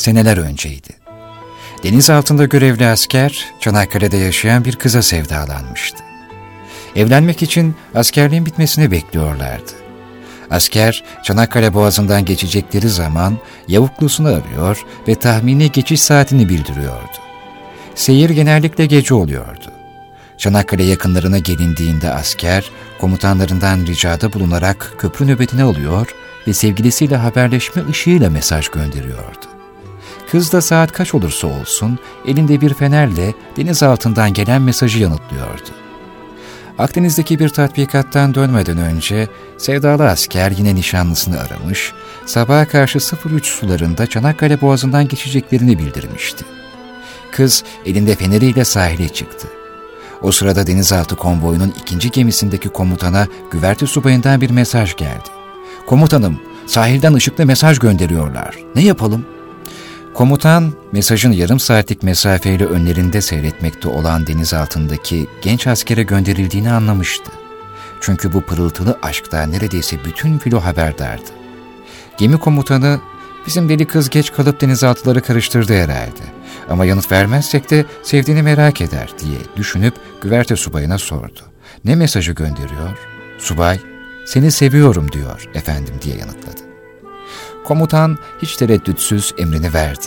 seneler önceydi. Deniz altında görevli asker Çanakkale'de yaşayan bir kıza sevdalanmıştı. Evlenmek için askerliğin bitmesini bekliyorlardı. Asker Çanakkale Boğazı'ndan geçecekleri zaman yavuklusunu arıyor ve tahmini geçiş saatini bildiriyordu. Seyir genellikle gece oluyordu. Çanakkale yakınlarına gelindiğinde asker komutanlarından ricada bulunarak köprü nöbetine alıyor ve sevgilisiyle haberleşme ışığıyla mesaj gönderiyordu. Kız da saat kaç olursa olsun elinde bir fenerle deniz altından gelen mesajı yanıtlıyordu. Akdeniz'deki bir tatbikattan dönmeden önce sevdalı asker yine nişanlısını aramış, sabaha karşı 03 sularında Çanakkale Boğazı'ndan geçeceklerini bildirmişti. Kız elinde feneriyle sahile çıktı. O sırada denizaltı konvoyunun ikinci gemisindeki komutana güverte subayından bir mesaj geldi. Komutanım, sahilden ışıklı mesaj gönderiyorlar. Ne yapalım?'' Komutan, mesajın yarım saatlik mesafeyle önlerinde seyretmekte olan deniz altındaki genç askere gönderildiğini anlamıştı. Çünkü bu pırıltılı aşkta neredeyse bütün filo haberdardı. Gemi komutanı, bizim deli kız geç kalıp denizaltıları karıştırdı herhalde. Ama yanıt vermezsek de sevdiğini merak eder diye düşünüp güverte subayına sordu. Ne mesajı gönderiyor? Subay, seni seviyorum diyor efendim diye yanıtladı. Komutan hiç tereddütsüz emrini verdi.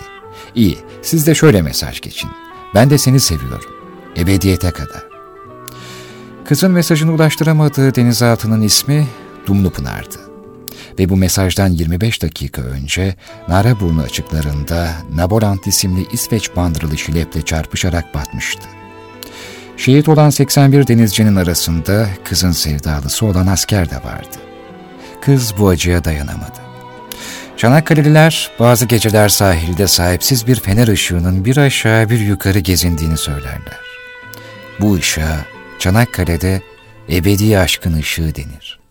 İyi, siz de şöyle mesaj geçin. Ben de seni seviyorum. Ebediyete kadar. Kızın mesajını ulaştıramadığı denizaltının ismi Dumlu Pınar'dı. Ve bu mesajdan 25 dakika önce Naraburnu açıklarında Nabolant isimli İsveç bandırılı şileple çarpışarak batmıştı. Şehit olan 81 denizcinin arasında kızın sevdalısı olan asker de vardı. Kız bu acıya dayanamadı. Çanakkale'liler bazı geceler sahilde sahipsiz bir fener ışığının bir aşağı bir yukarı gezindiğini söylerler. Bu ışığa Çanakkale'de ebedi aşkın ışığı denir.